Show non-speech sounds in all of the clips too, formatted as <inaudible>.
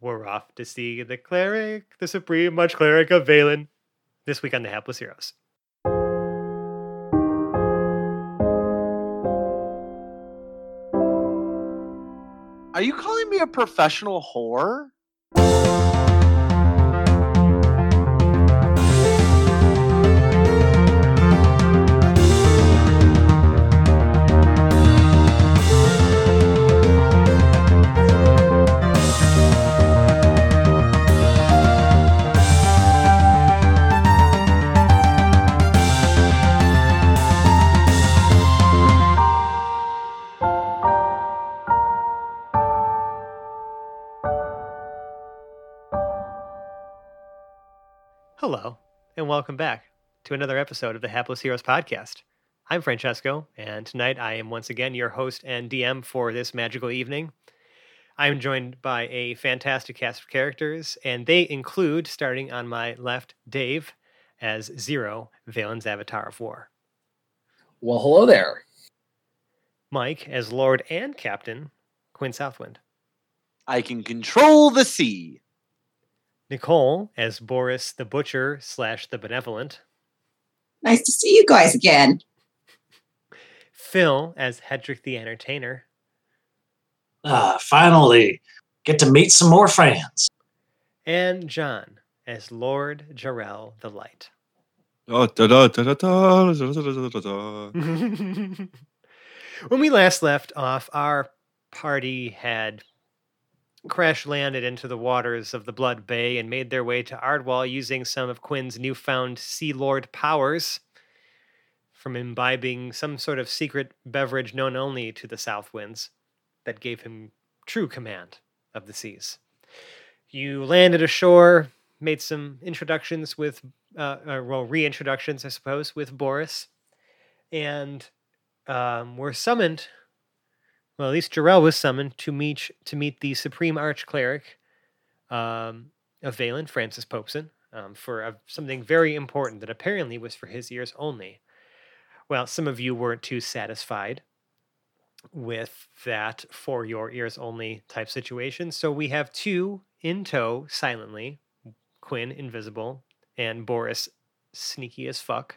we're off to see the cleric, the supreme much cleric of Valen, this week on the Hapless Heroes. Are you calling me a professional whore? Welcome back to another episode of the Hapless Heroes podcast. I'm Francesco, and tonight I am once again your host and DM for this magical evening. I am joined by a fantastic cast of characters, and they include, starting on my left, Dave as Zero, Valen's Avatar of War, Well, hello there. Mike as Lord and Captain, Quinn Southwind, I can control the sea. Nicole as Boris the Butcher slash the Benevolent. Nice to see you guys again. Phil as Hedrick the Entertainer. Ah, uh, finally, get to meet some more fans. And John as Lord Jarrell the Light. when we last left off, our party had crash landed into the waters of the Blood Bay and made their way to Ardwall using some of Quinn's newfound Sea Lord powers from imbibing some sort of secret beverage known only to the South Winds that gave him true command of the seas. You landed ashore, made some introductions with, uh, uh, well, reintroductions, I suppose, with Boris, and um, were summoned. Well, at least Jarrell was summoned to meet to meet the Supreme Arch Cleric um, of Valen, Francis Popeson, um, for a, something very important that apparently was for his ears only. Well, some of you weren't too satisfied with that for your ears only type situation. So we have two in tow silently Quinn, invisible, and Boris, sneaky as fuck,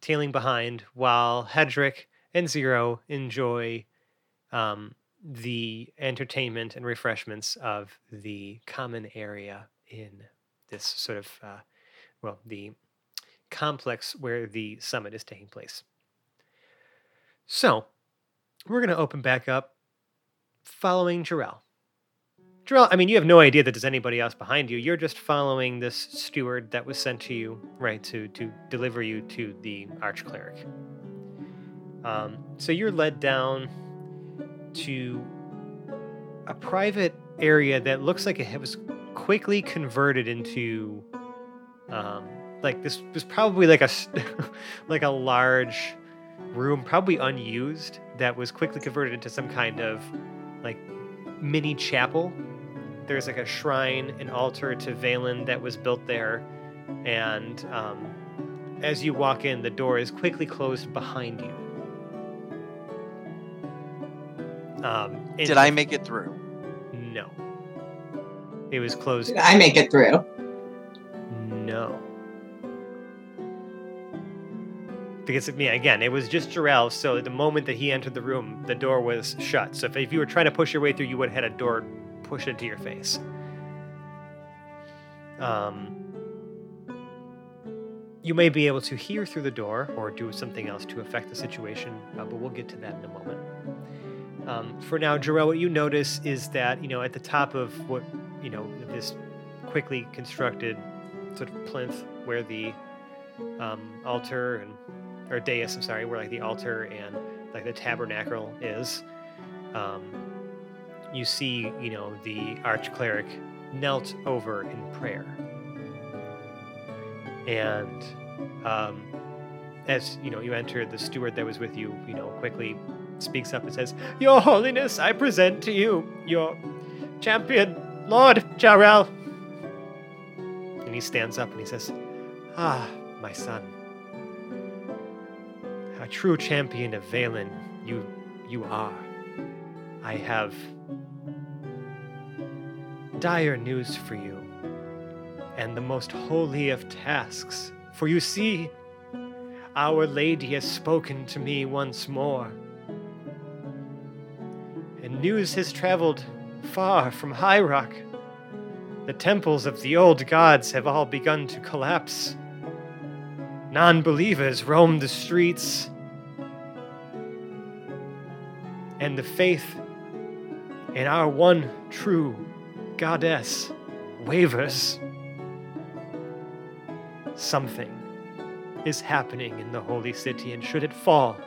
tailing behind while Hedrick and Zero enjoy um, the entertainment and refreshments of the common area in this sort of, uh, well, the complex where the summit is taking place. So, we're going to open back up following Jarrell. Jarrell, I mean, you have no idea that there's anybody else behind you. You're just following this steward that was sent to you, right, to to deliver you to the archcleric. Um, so you're led down to a private area that looks like it was quickly converted into, um, like this was probably like a <laughs> like a large room, probably unused, that was quickly converted into some kind of like mini chapel. There's like a shrine, an altar to Valen that was built there, and um, as you walk in, the door is quickly closed behind you. Um, Did I make it through? No. It was closed. Did I make it through? No. Because of me, again, it was just Jarrell, so the moment that he entered the room, the door was shut. So if, if you were trying to push your way through, you would have had a door push into your face. Um, you may be able to hear through the door or do something else to affect the situation, uh, but we'll get to that in a moment. Um, for now, Jarrell, what you notice is that, you know, at the top of what, you know, this quickly constructed sort of plinth where the um, altar and or dais, I'm sorry, where like the altar and like the tabernacle is. Um, you see, you know, the arch cleric knelt over in prayer, and um, as you know, you enter, the steward that was with you, you know, quickly speaks up and says, "Your Holiness, I present to you your champion, Lord Jarrell." And he stands up and he says, Ah, my son. A true champion of Valen, you you are. I have dire news for you, and the most holy of tasks. For you see, Our Lady has spoken to me once more. News has traveled far from High Rock. The temples of the old gods have all begun to collapse. Non believers roam the streets. And the faith in our one true goddess wavers. Something is happening in the holy city, and should it fall,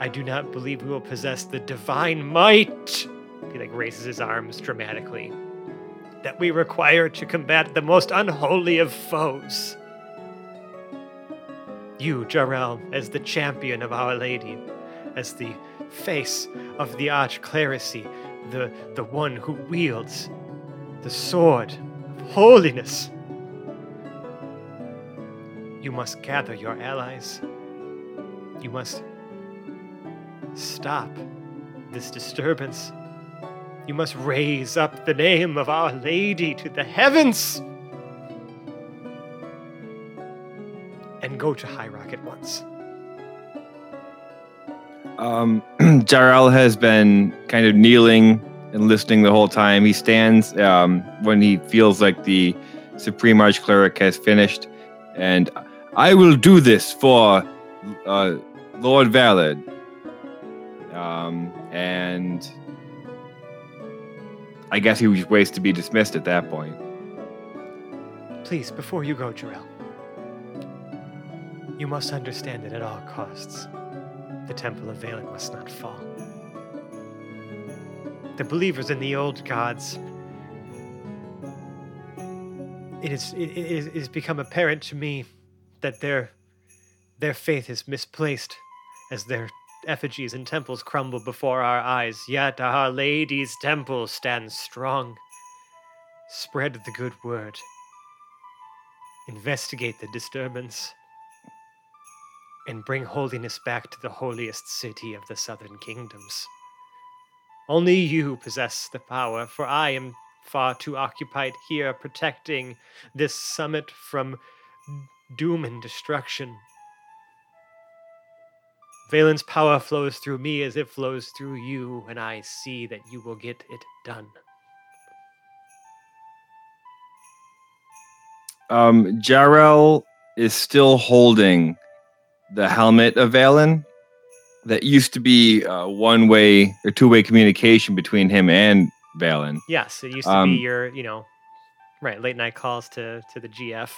I do not believe we will possess the divine might. He like raises his arms dramatically. That we require to combat the most unholy of foes. You, Jarrell, as the champion of Our Lady, as the face of the Arch Clerisy, the, the one who wields the sword of holiness. You must gather your allies. You must stop this disturbance. You must raise up the name of Our Lady to the heavens and go to High Rock at once. Um, <clears throat> Jarrell has been kind of kneeling and listening the whole time. He stands um, when he feels like the Supreme Arch Cleric has finished, and I will do this for uh, Lord Valid. Um, and I guess he was waits to be dismissed at that point. Please, before you go, Jarrell, you must understand that at all costs, the Temple of Valen must not fall. The believers in the old gods. It is it is it has become apparent to me that their their faith is misplaced as their effigies and temples crumble before our eyes. Yet Our Lady's temple stands strong. Spread the good word. Investigate the disturbance and bring holiness back to the holiest city of the southern kingdoms. Only you possess the power, for I am far too occupied here protecting this summit from doom and destruction. Valen's power flows through me as it flows through you, and I see that you will get it done. Um, Jarrell is still holding the helmet of Valen. That used to be uh, one way or two way communication between him and Valen. Yes, it used to Um, be your, you know, right, late night calls to to the GF.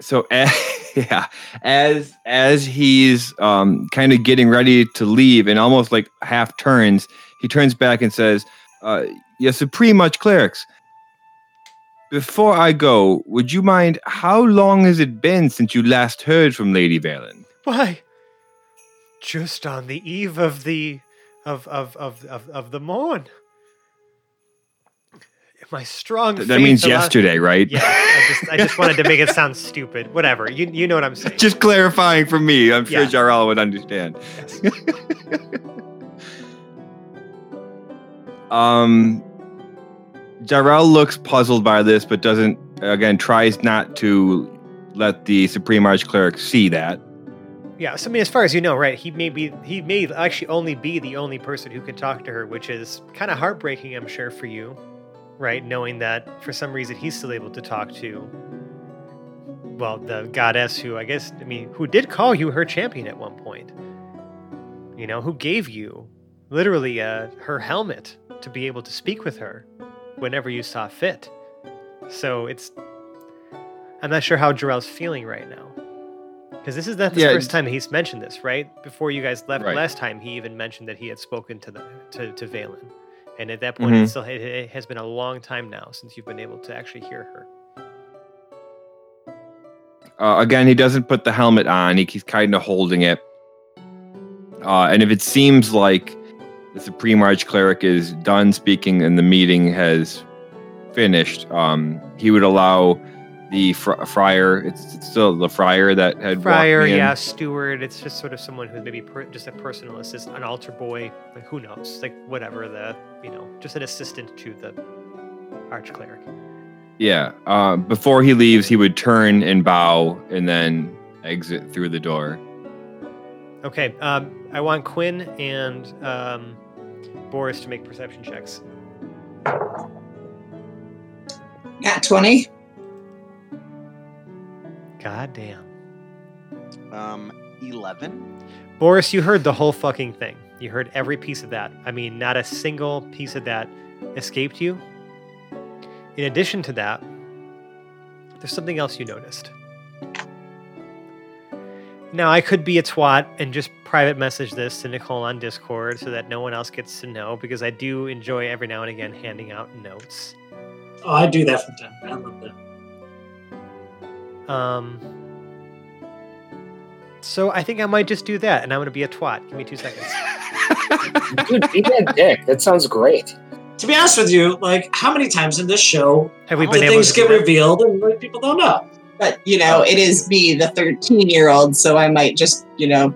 So <laughs> as, yeah as as he's um kind of getting ready to leave and almost like half turns he turns back and says uh your supreme much clerics before i go would you mind how long has it been since you last heard from lady valen Why? Just on the eve of the of of of of, of the morn. My strong. Th- that means yesterday right Yeah, I just I just wanted to make it sound <laughs> stupid. Whatever. You you know what I'm saying. just clarifying for me i'm sure Yeah. jarrell would understand Yes. <laughs> Um, Jarrell looks puzzled by this, but doesn't, again, tries not to let the Supreme Arch Cleric see that. Yeah, so I mean, as far as you know, right? He may be, he may actually only be the only person who can talk to her, which is kind of heartbreaking, I'm sure, for you, right? Knowing that for some reason he's still able to talk to, well, the goddess who I guess, I mean, who did call you her champion at one point. You know, who gave you literally uh, her helmet to be able to speak with her whenever you saw fit. So it's, I'm not sure how Jarrell's feeling right now. Because this is not the Yeah, first time he's mentioned this, right? Before you guys left Right. last time, he even mentioned that he had spoken to the to, to Valen, and at that point, Mhm. it still it has been a long time now since you've been able to actually hear her. Uh, again, he doesn't put the helmet on. He, he's kind of holding it. Uh, and if it seems like the Supreme Arch Cleric is done speaking and the meeting has finished, um, he would allow the fr- friar. It's, it's still the friar that had Friar, me in. yeah, steward. It's just sort of someone who's maybe per, just a personal assistant, an altar boy. Like who knows? Like whatever the you know, just an assistant to the archcleric. Yeah. Uh, before he leaves, he would turn and bow and then exit through the door. Okay, um, I want Quinn and um, Boris to make perception checks. At 20. God damn. Um, 11? Boris, you heard the whole fucking thing. You heard every piece of that. I mean, not a single piece of that escaped you. In addition to that, there's something else you noticed. Now, I could be a twat and just private message this to Nicole on Discord so that no one else gets to know because I do enjoy every now and again handing out notes. Oh, I do that from time. to time. I love that. Um, so I think I might just do that and I'm going to be a twat. Give me two seconds. Dude, be that dick. That sounds great. To be honest with you, like how many times in this show Have we been able things to get that? revealed and like people don't know? But, you know, it is me, the 13 year old, so I might just, you know,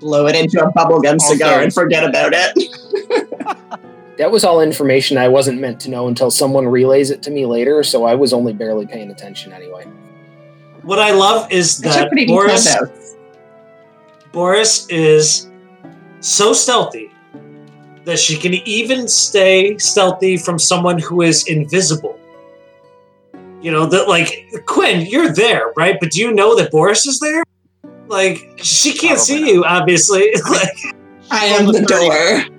blow it into a bubblegum cigar and forget about it. <laughs> That was all information I wasn't meant to know until someone relays it to me later, so I was only barely paying attention anyway. What I love is that Boris. Boris is so stealthy that she can even stay stealthy from someone who is invisible. You know, that like Quinn, you're there, right? But do you know that Boris is there? Like she can't see Probably you, obviously. <laughs> like I am the door.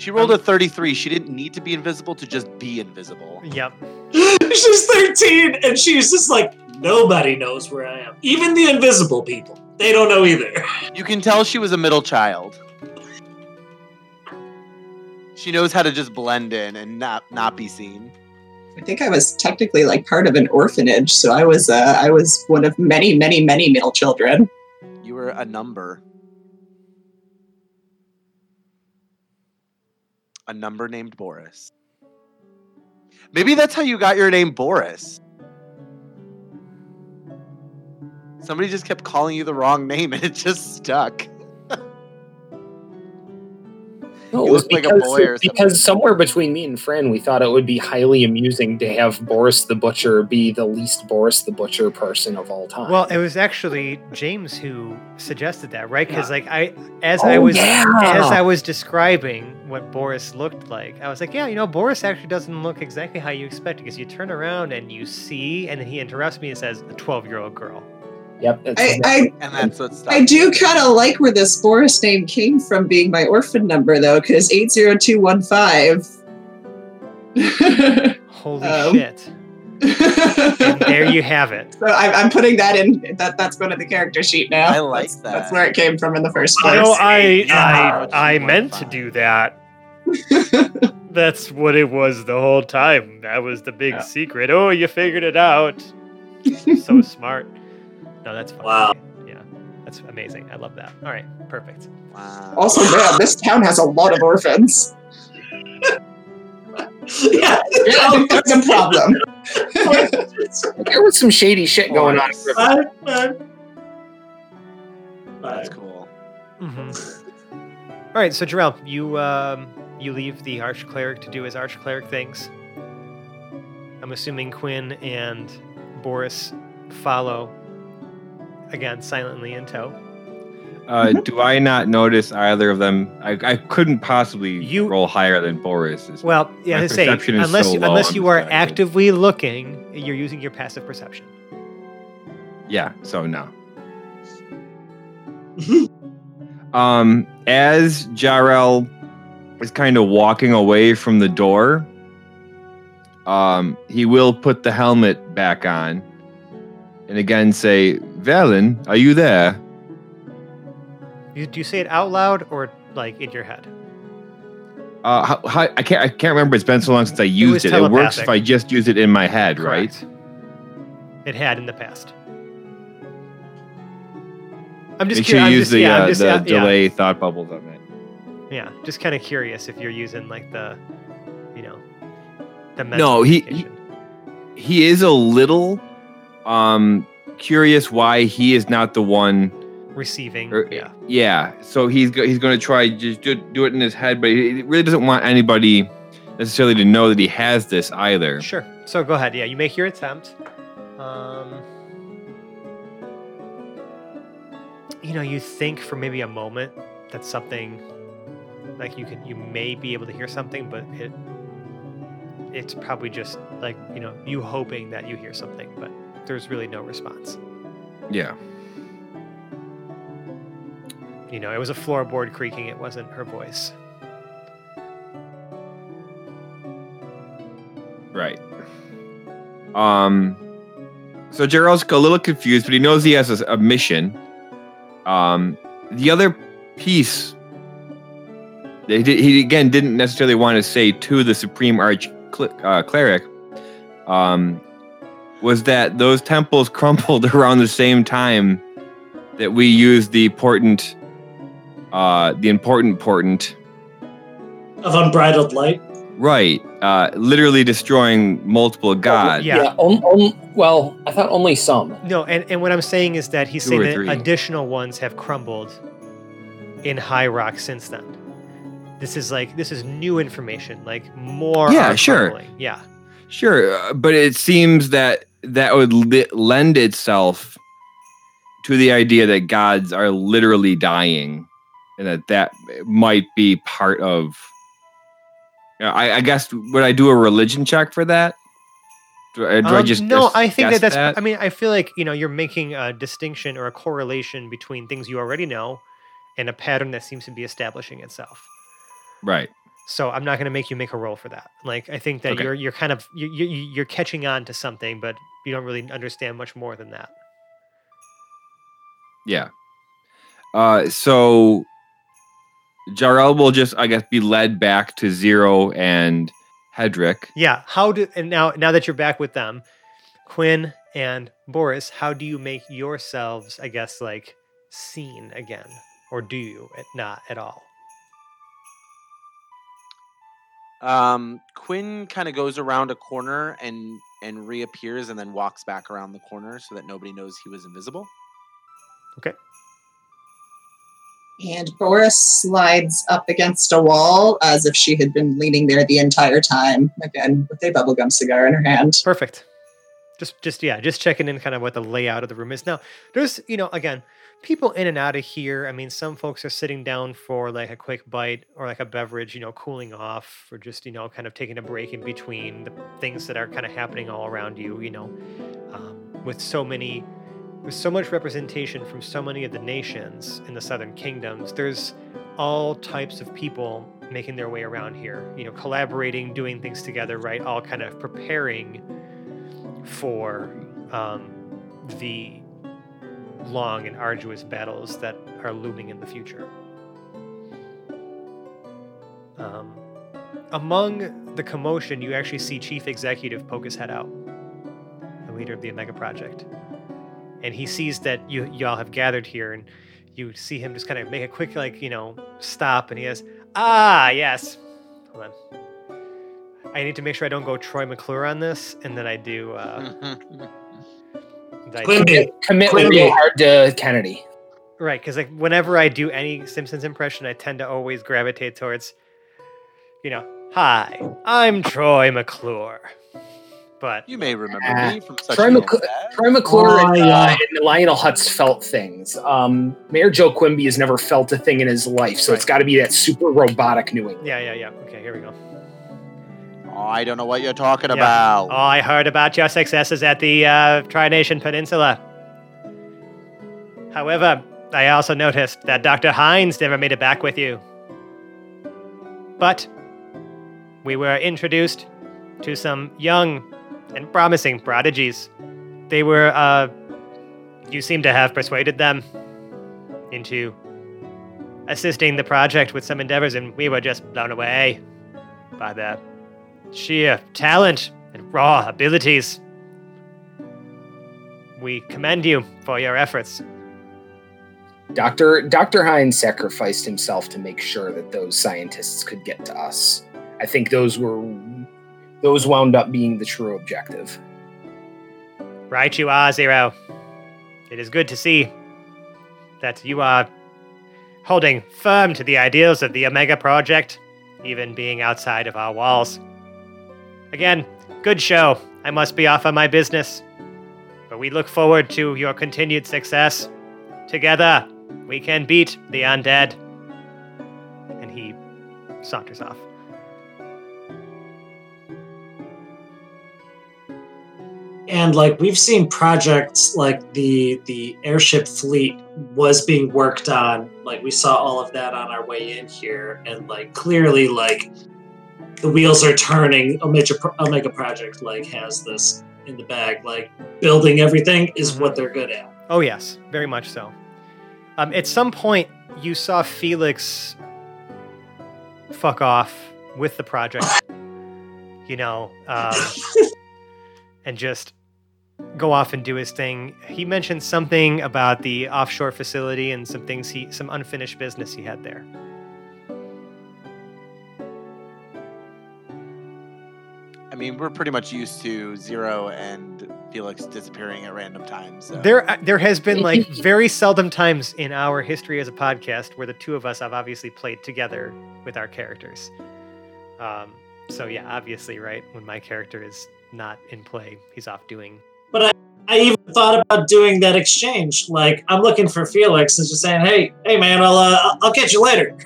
She rolled a 33. She didn't need to be invisible to just be invisible. Yep. <laughs> she's 13 and she's just like nobody knows where I am. Even the invisible people. They don't know either. <laughs> You can tell she was a middle child. She knows how to just blend in and not not be seen. I think I was technically like part of an orphanage, so I was uh, I was one of many, many, many male children. You were a number. A number named Boris. Maybe that's how you got your name Boris. Somebody just kept calling you the wrong name and it just stuck. No, it was look like a because, boy or something. because somewhere between me and Fran, we thought it would be highly amusing to have Boris the Butcher be the least Boris the Butcher person of all time. Well, it was actually James who suggested that, right? Because Yeah. like I, as Oh, I was, yeah. as I was describing what Boris looked like, I was like, yeah, you know, Boris actually doesn't look exactly how you expect because you turn around and you see, and then he interrupts me and says, a twelve-year-old girl. Yep. that's I, I, And that's what. I do kind of like where this Boris name came from being my orphan number, though, because 80215. <laughs> Holy Um, shit! And there you have it. <laughs> So I'm, I'm putting that in. That that's going to the character sheet now. I like that's, that. That's where it came from in the first You place. know, I, Yeah. I, I meant to do that. <laughs> That's what it was the whole time. That was the big Yeah. secret. Oh, you figured it out. so smart. No, that's funny. Wow. Yeah, that's amazing. I love that. All right, perfect. Wow. also, man, this town has a lot of orphans. <laughs> yeah. That's a problem. <laughs> there was some shady shit going on. Boris. Fine, fine. That's Fine. cool. hmm All right, so Jarrell, you um, you leave the arch cleric to do his arch cleric things. I'm assuming Quinn and Boris follow again silently in tow. Uh, do I not notice either of them? I, I couldn't possibly You- roll higher than Boris's. Well, yeah, say unless so you, low, unless you are actively looking, you're using your passive perception. yeah, so no. Um, as Jarrell is kind of walking away from the door, um, he will put the helmet back on and again say, Valen, are you there? You, do you say it out loud or like in your head? Uh, how, how, I can't. I can't remember. It's been so long since I used it. It, works if I just use it in my head, right? It had in the past. I'm just Make sure you I'm use just, the, yeah, uh, just, the yeah, yeah. delay thought bubbles on it. Yeah, just kind of curious if you're using like the, you know, the No, mental he- He is a little um curious why he is not the one Receiving. or- yeah. yeah so he's go- he's going to try just do, do it in his head but he really doesn't want anybody necessarily to know that he has this either Sure. So go ahead. Yeah, you make your attempt. Um, you know, you think for maybe a moment that something like you can you may be able to hear something, but it it's probably just like you know you hoping that you hear something, but there's really no response. yeah You know, it was a floorboard creaking. It wasn't her voice. Right. Um. So Jarrell's a little confused, but he knows he has a, a mission. Um. The other piece, he, did- he again didn't necessarily want to say to the Supreme Arch cl- uh, Cleric, um, was that those temples <laughs> crumpled around the same time that we used the important, uh, the important portent Of unbridled light. Right. Uh, literally destroying multiple gods. Yeah. on, on, well, I thought only some. No, and, and what I'm saying is that he's Two saying that three. additional ones have crumbled in High Rock since then. This is like this is new information, like more. Yeah, sure. crumbling. Yeah, Sure, uh, but it seems that that would li- lend itself to the idea that gods are literally dying, and that that might be part of. I, I guess would I do a religion check for that? Do, I- do I Um, just no. I think that that's. I mean, I feel like you know you're making a distinction or a correlation between things you already know, and a pattern that seems to be establishing itself. right. So I'm not going to make you make a roll for that. Like I think that Okay. you're you're kind of you you you're catching on to something, but you don't really understand much more than that. Yeah. Uh, so Jarrell will just, I guess, be led back to Zero and Hedrick. Yeah. How do and now now that you're back with them, Quinn and Boris, how do you make yourselves, I guess, like seen again, or do you at- not at all? Um, Quinn kind of goes around a corner and and reappears and then walks back around the corner so that nobody knows he was invisible. Okay. And Boris slides up against a wall as if she had been leaning there the entire time, again with a bubblegum cigar in her hand. Perfect. Just just yeah, just checking in kind of what the layout of the room is. Now, there's, you know, again, people in and out of here. I mean, some folks are sitting down for like a quick bite or like a beverage, you know, cooling off or just, you know, kind of taking a break in between the things that are kind of happening all around you, you know. Um, with so many with so much representation from so many of the nations in the southern kingdoms, there's all types of people making their way around here, you know, collaborating, doing things together, right? All kind of preparing for um, the long and arduous battles that are looming in the future. Um, among the commotion, you actually see Chief Executive poke his head out, the leader of the Omega Project, and he sees that you y'all have gathered here, and you see him just kind of make a quick like you know stop, and he has ah yes, hold on. I need to make sure I don't go Troy McClure on this, and then I do. Uh, <laughs> I- Quimby. Commit Quimby. real hard to Kennedy. Right, because like whenever I do any Simpsons impression, I tend to always gravitate towards, you know, hi, I'm Troy McClure. But you may remember Ah, me from such Troy an McCl- Troy McClure Oh, and, yeah. uh, and Lionel Hutz felt things. Um, Mayor Joe Quimby has never felt a thing in his life, so it's Right. got to be that super robotic New England. yeah, yeah, yeah. Okay, here we go. I don't know what you're talking Yeah. about. Oh, I heard about your successes at the uh, Tri-Nation Peninsula. However, I also noticed that Dr. Hines never made it back with you. But we were introduced to some young and promising prodigies. They were, uh, you seem to have persuaded them into assisting the project with some endeavors, and we were just blown away by their sheer talent and raw abilities. We commend you for your efforts. Dr. Dr. Hines sacrificed himself to make sure that those scientists could get to us. I think those were those wound up being the true objective. Right you are, Zero. It is good to see that you are holding firm to the ideals of the Omega Project, even being outside of our walls. Again, good show. I must be off on my business. But we look forward to your continued success. Together, we can beat the undead. And he saunters off. and like we've seen projects like the the airship fleet was being worked on like we saw all of that on our way in here and like clearly like the wheels are turning omega, omega project like has this in the bag like building everything is what they're good at Oh, yes, very much so. Um, at some point, you saw Felix fuck off with the project, you know, um, <laughs> and just go off and do his thing. He mentioned something about the offshore facility and some things he, some unfinished business he had there. Mean, we're pretty much used to Zero and Felix disappearing at random times. So. There, uh, there has been like <laughs> very seldom times in our history as a podcast where the two of us have obviously played together with our characters. Um, so yeah, obviously, right when my character is not in play, he's off doing. But I, I even thought about doing that exchange. Like, I'm looking for Felix and just saying, "Hey, hey, man, I'll uh, I'll catch you later."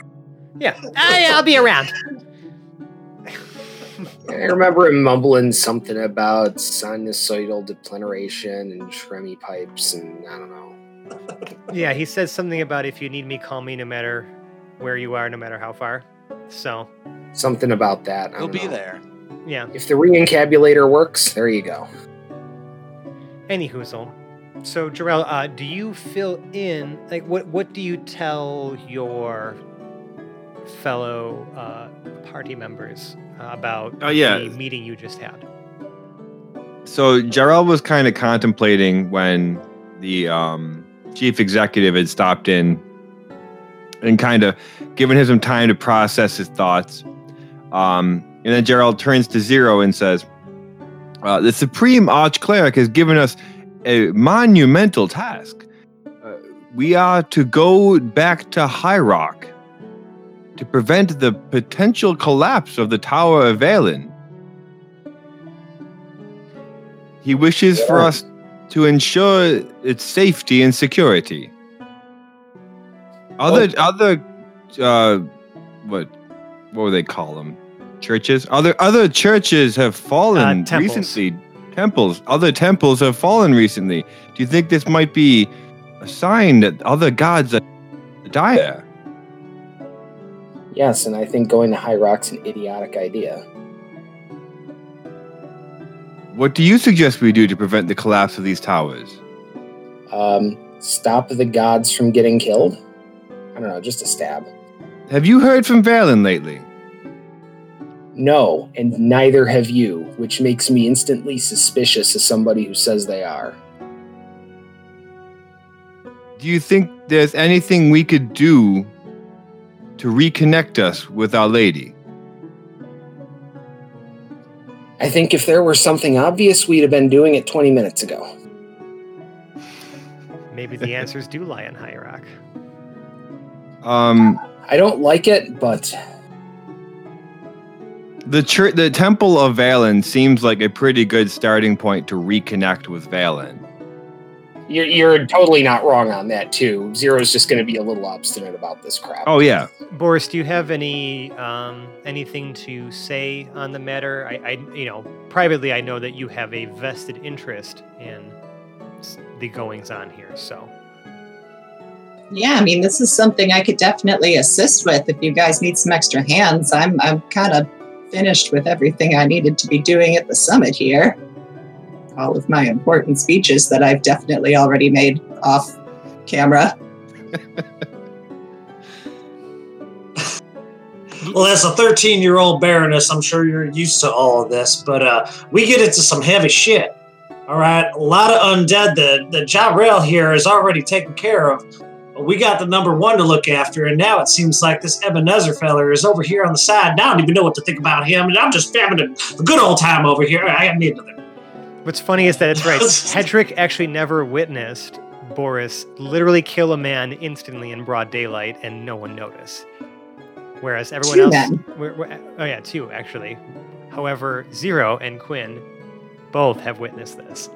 Yeah, I, I'll be around. I remember him mumbling something about sinusoidal depleneration and Shremy pipes, and I don't know. Yeah, he says something about if you need me, call me, no matter where you are, no matter how far. So Something about that. He'll be know. there. yeah, If the re-encabulator works, there you go. any whoozle. So Jarrell, uh, do you fill in like what? What do you tell your fellow uh, party members about Oh, yeah. the meeting you just had? So Jarrell was kind of contemplating when the um, chief executive had stopped in and kind of given him some time to process his thoughts. Um, and then Jarrell turns to Zero and says, uh, "The Supreme Archcleric has given us a monumental task. Uh, we are to go back to High Rock to prevent the potential collapse of the Tower of Valen. He wishes for us to ensure its safety and security. Other other uh what what would they call them? Churches? Other other churches have fallen Uh, temples. recently. Temples. Other temples have fallen recently. Do you think this might be a sign that other gods are dire? Yes, and I think going to High Rock's an idiotic idea. What do you suggest we do to prevent the collapse of these towers? Um, stop the gods from getting killed? I don't know, just a stab. Have you heard from Valen lately? No, and neither have you, which makes me instantly suspicious of somebody who says they are. Do you think there's anything we could do to reconnect us with Our Lady? I think if there were something obvious, we'd have been doing it 20 minutes ago. Maybe the answers do lie in High Rock. Um, I don't like it, but the church, the Temple of Valen seems like a pretty good starting point to reconnect with Valen. You're, you're totally not wrong on that, too. Zero's just going to be a little obstinate about this crap. Oh yeah, Boris, do you have any um, anything to say on the matter? I, I, you know, privately, I know that you have a vested interest in the goings on here. So, Yeah, I mean, this is something I could definitely assist with if you guys need some extra hands. I'm I'm kind of finished with everything I needed to be doing at the summit here. All of my important speeches that I've definitely already made off camera. <laughs> Well, as a 13 year old Baroness, I'm sure you're used to all of this, but uh, we get into some heavy shit. All right, a lot of undead The the Ja Rail here is already taken care of. But we got the number one to look after, and now it seems like this Ebenezer feller is over here on the side. Now I don't even know what to think about him, and I'm just having a, a good old time over here. I need another. What's funny is that it's right. <laughs> Hedrick actually never witnessed Boris literally kill a man instantly in broad daylight and no one noticed. Whereas everyone Two else, men. we're- we're- oh yeah, two actually. However, Zero and Quinn both have witnessed this.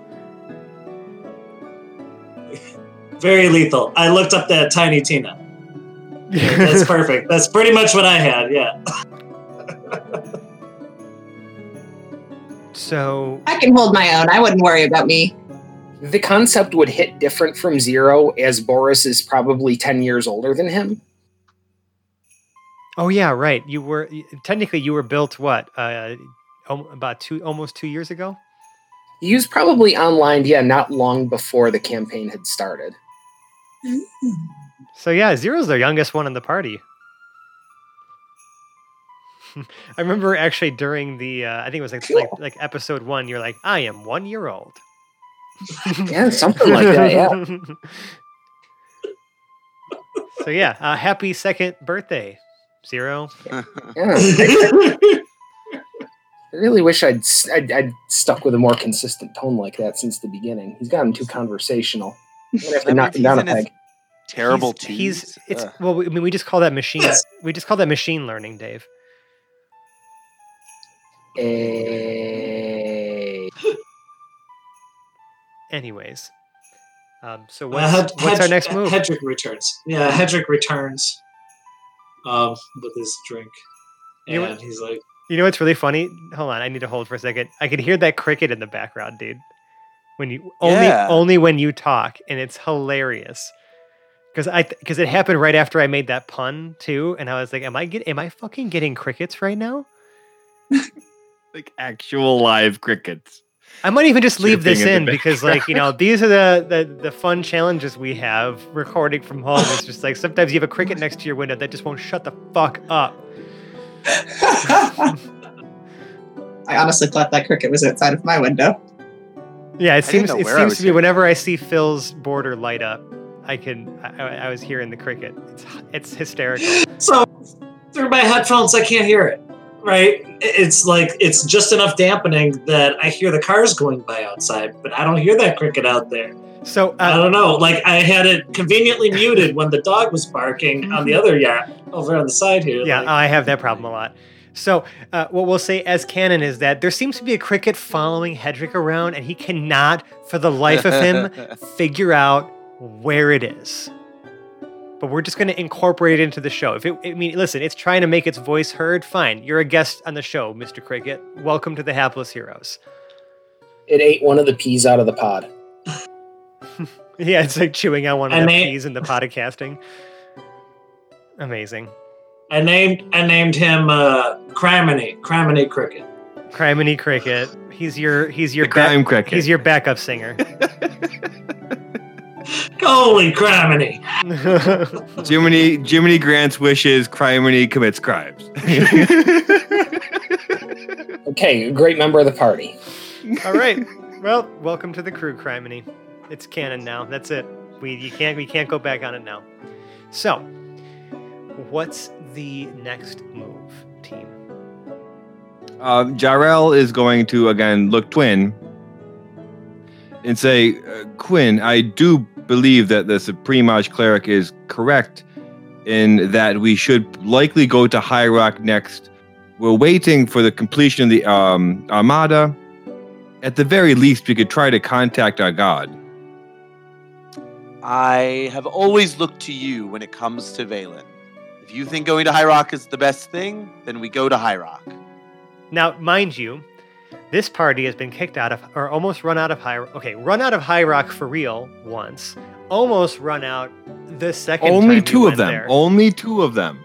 <laughs> Very lethal. I looked up that Tiny Tina. <laughs> That's perfect. That's pretty much what I had. Yeah. So I can hold my own. I wouldn't worry about me. The concept would hit different from Zero, as Boris is probably 10 years older than him. Oh yeah, right. You were technically you were built what? Uh, about two, almost two years ago. He was probably online, yeah, not long before the campaign had started. So yeah, Zero's the youngest one in the party. <laughs> I remember actually during the, uh, I think it was like, like Cool. like episode one. You're like, I am one year old. <laughs> Yeah, something like that, yeah. <laughs> so yeah, uh, happy second birthday, Zero. Yeah. I really wish I'd, s- I'd, I'd stuck with a more consistent tone like that since the beginning. He's gotten too conversational. I'm gonna have to knock him down a he's in his- peg. Terrible He's, he's it's Ugh. well, I mean, we just call that machine. We just call that machine learning, Dave. Eh, Anyways, um, so Uh, what's, Hed- our next move? Hedrick returns. Yeah, Hedrick returns um, with his drink. You know And what- he's like, You know what's really funny? Hold on, I need to hold for a second. I can hear that cricket in the background, dude. When you only Yeah. only when you talk, and it's hilarious. Because I because it happened right after I made that pun too, and I was like, "Am I get am I fucking getting crickets right now?" <laughs> like actual live crickets. I might even just leave this in in because, like, you know, these are the, the the fun challenges we have recording from home. It's just like sometimes you have a cricket next to your window that just won't shut the fuck up. <laughs> I honestly thought that cricket was outside of my window. Yeah, it seems it seems to be whenever I see Phil's border light up, I can I, I- I was hearing the cricket. It's it's hysterical. <laughs> so through my headphones, I can't hear it. Right? It's like it's just enough dampening that I hear the cars going by outside, but I don't hear that cricket out there. So I uh, don't know. Like I had it conveniently muted when the dog was barking on the <laughs> other yard over on the side here. yeah, like- I have that problem a lot. So uh, what we'll say as canon is that there seems to be a cricket following Hedrick around, and he cannot, for the life of him, <laughs> figure out where it is. But we're just going to incorporate it into the show. If it, I mean, listen, it's trying to make its voice heard. Fine, you're a guest on the show, Mr. Cricket. Welcome to the Hapless Heroes. it ate one of the peas out of the pod. <laughs> Yeah, it's like chewing on one of And the they- peas in the podcasting. Amazing. I named I named him uh, Criminy Criminy Cricket. Criminy Cricket. He's your he's your The crime cricket. he's your backup singer. <laughs> Holy Criminy! <laughs> Jiminy Jiminy grants wishes, Criminy commits crimes. <laughs> Okay, great member of the party. All right. Well, welcome to the crew, Criminy. It's canon now. That's it. We you can't we can't go back on it now. So, what's the next move, team? um, Jarrell is going to again look Twin and say, uh, Quinn, I do believe that the Supreme Arch Cleric is correct in that we should likely go to High Rock next. We're waiting for the completion of the um, Armada. At the very least, we could try to contact our god. I have always looked to you when it comes to Valen. If you think going to High Rock is the best thing, then we go to High Rock. Now, mind you, this party has been kicked out of or almost run out of High Okay, run out of High Rock for real once. Almost run out the second Only time we two of them. there. Only two of them.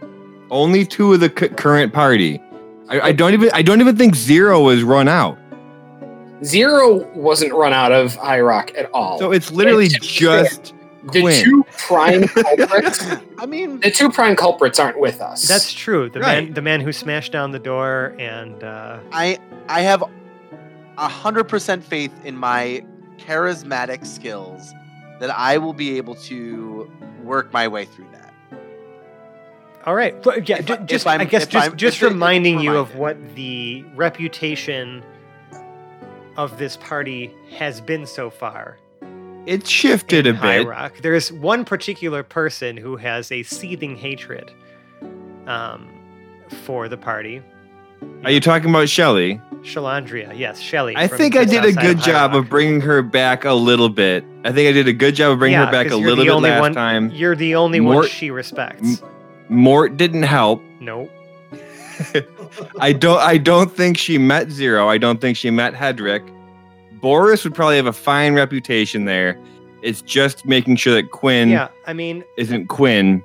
Only two of the c- current party. I, I don't even. I don't even think Zero is run out. Zero wasn't run out of High Rock at all. So it's literally It's- just the Quinn. two prime <laughs> culprits, I mean, the two prime culprits aren't with us. That's true. The man the man who smashed down the door and uh I I have a hundred percent faith in my charismatic skills that I will be able to work my way through that. All right. But yeah, If ju- I- if just I guess just just if it- if reminding you of what the reputation of this party has been so far. It shifted in a High bit. Rock. There's one particular person who has a seething hatred um, for the party. Are you talking about Shelly? Shalandria, yes, Shelly. I think I did a good High job of bringing her back a little bit. I think I did a good job of bringing Yeah, her back a little bit last one- time. You're the only one she respects. Mort didn't help. Nope. <laughs> I don't. I don't think she met Zero. I don't think she met Hedrick. Boris would probably have a fine reputation there. It's just making sure that Quinn Yeah, I mean, isn't Quinn.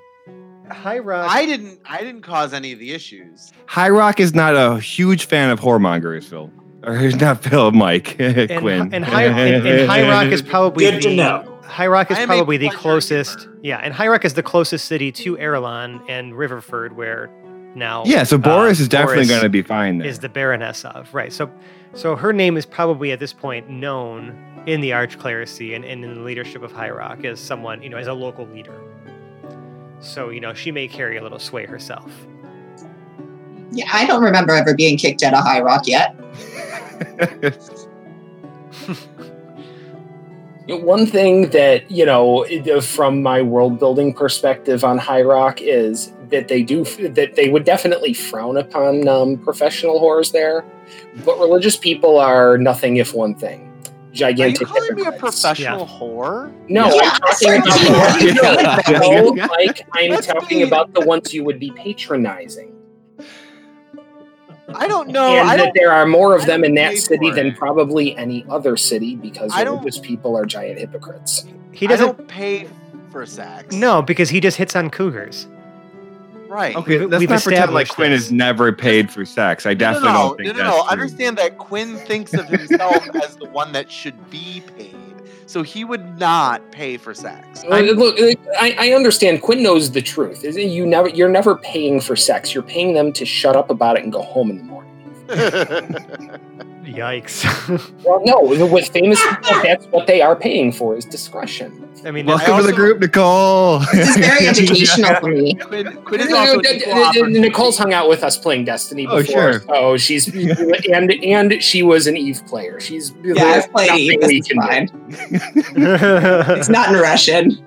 High Rock. I didn't. I didn't cause any of the issues. High Rock is not a huge fan of whoremongers, Phil. Or <laughs> not Phil, Mike. <laughs> and, Quinn. and, High, and, and High Rock is <laughs> probably Good the, to know. High Rock is I am a probably the closest. giver. Yeah, and High Rock is the closest city to Erelon and Riverford, where now yeah, so uh, Boris is definitely going to be fine there. is the Baroness of right. So, so her name is probably at this point known in the Archclerisy and, and in the leadership of High Rock as someone you know as a local leader. So you know she may carry a little sway herself. Yeah, I don't remember ever being kicked out of High Rock yet. <laughs> One thing that you know, from my world building perspective on High Rock is that they do that they would definitely frown upon um, professional whores there, but religious people are nothing if one thing: Are you gigantic. calling me a hypocrites. professional whore? No, Yeah, I'm talking about the Yeah. ones, no, Mike. I'm That's talking me. about the ones you would be patronizing, I don't know. and I that don't. there are more of I them in that city than it. probably any other city because I don't- religious people are giant hypocrites. He doesn't. don't pay for sex. No, because he just hits on cougars. Right. Okay, We've- let's we've not pretend like established Quinn this. has never paid for sex. I definitely no, no, don't think no, no, that's no. true. Understand that Quinn thinks of himself <laughs> as the one that should be paid, so he would not pay for sex. Uh, look, uh, I, I understand. Quinn knows the truth. Is You never, you're never paying for sex. You're paying them to shut up about it and go home in the morning. <laughs> Yikes! <laughs> Well, no, with famous people, that's what they are paying for is discretion. I mean, Welcome to also- the group, Nicole. <laughs> This is very <laughs> educational for me. Quinn, Quinn is also an equal. Nicole's hung out with us playing Destiny before. Oh, before, sure. so she's and and she was an Eve player. She's Yeah, I've played Eve. we This can fine. It's not in Russian.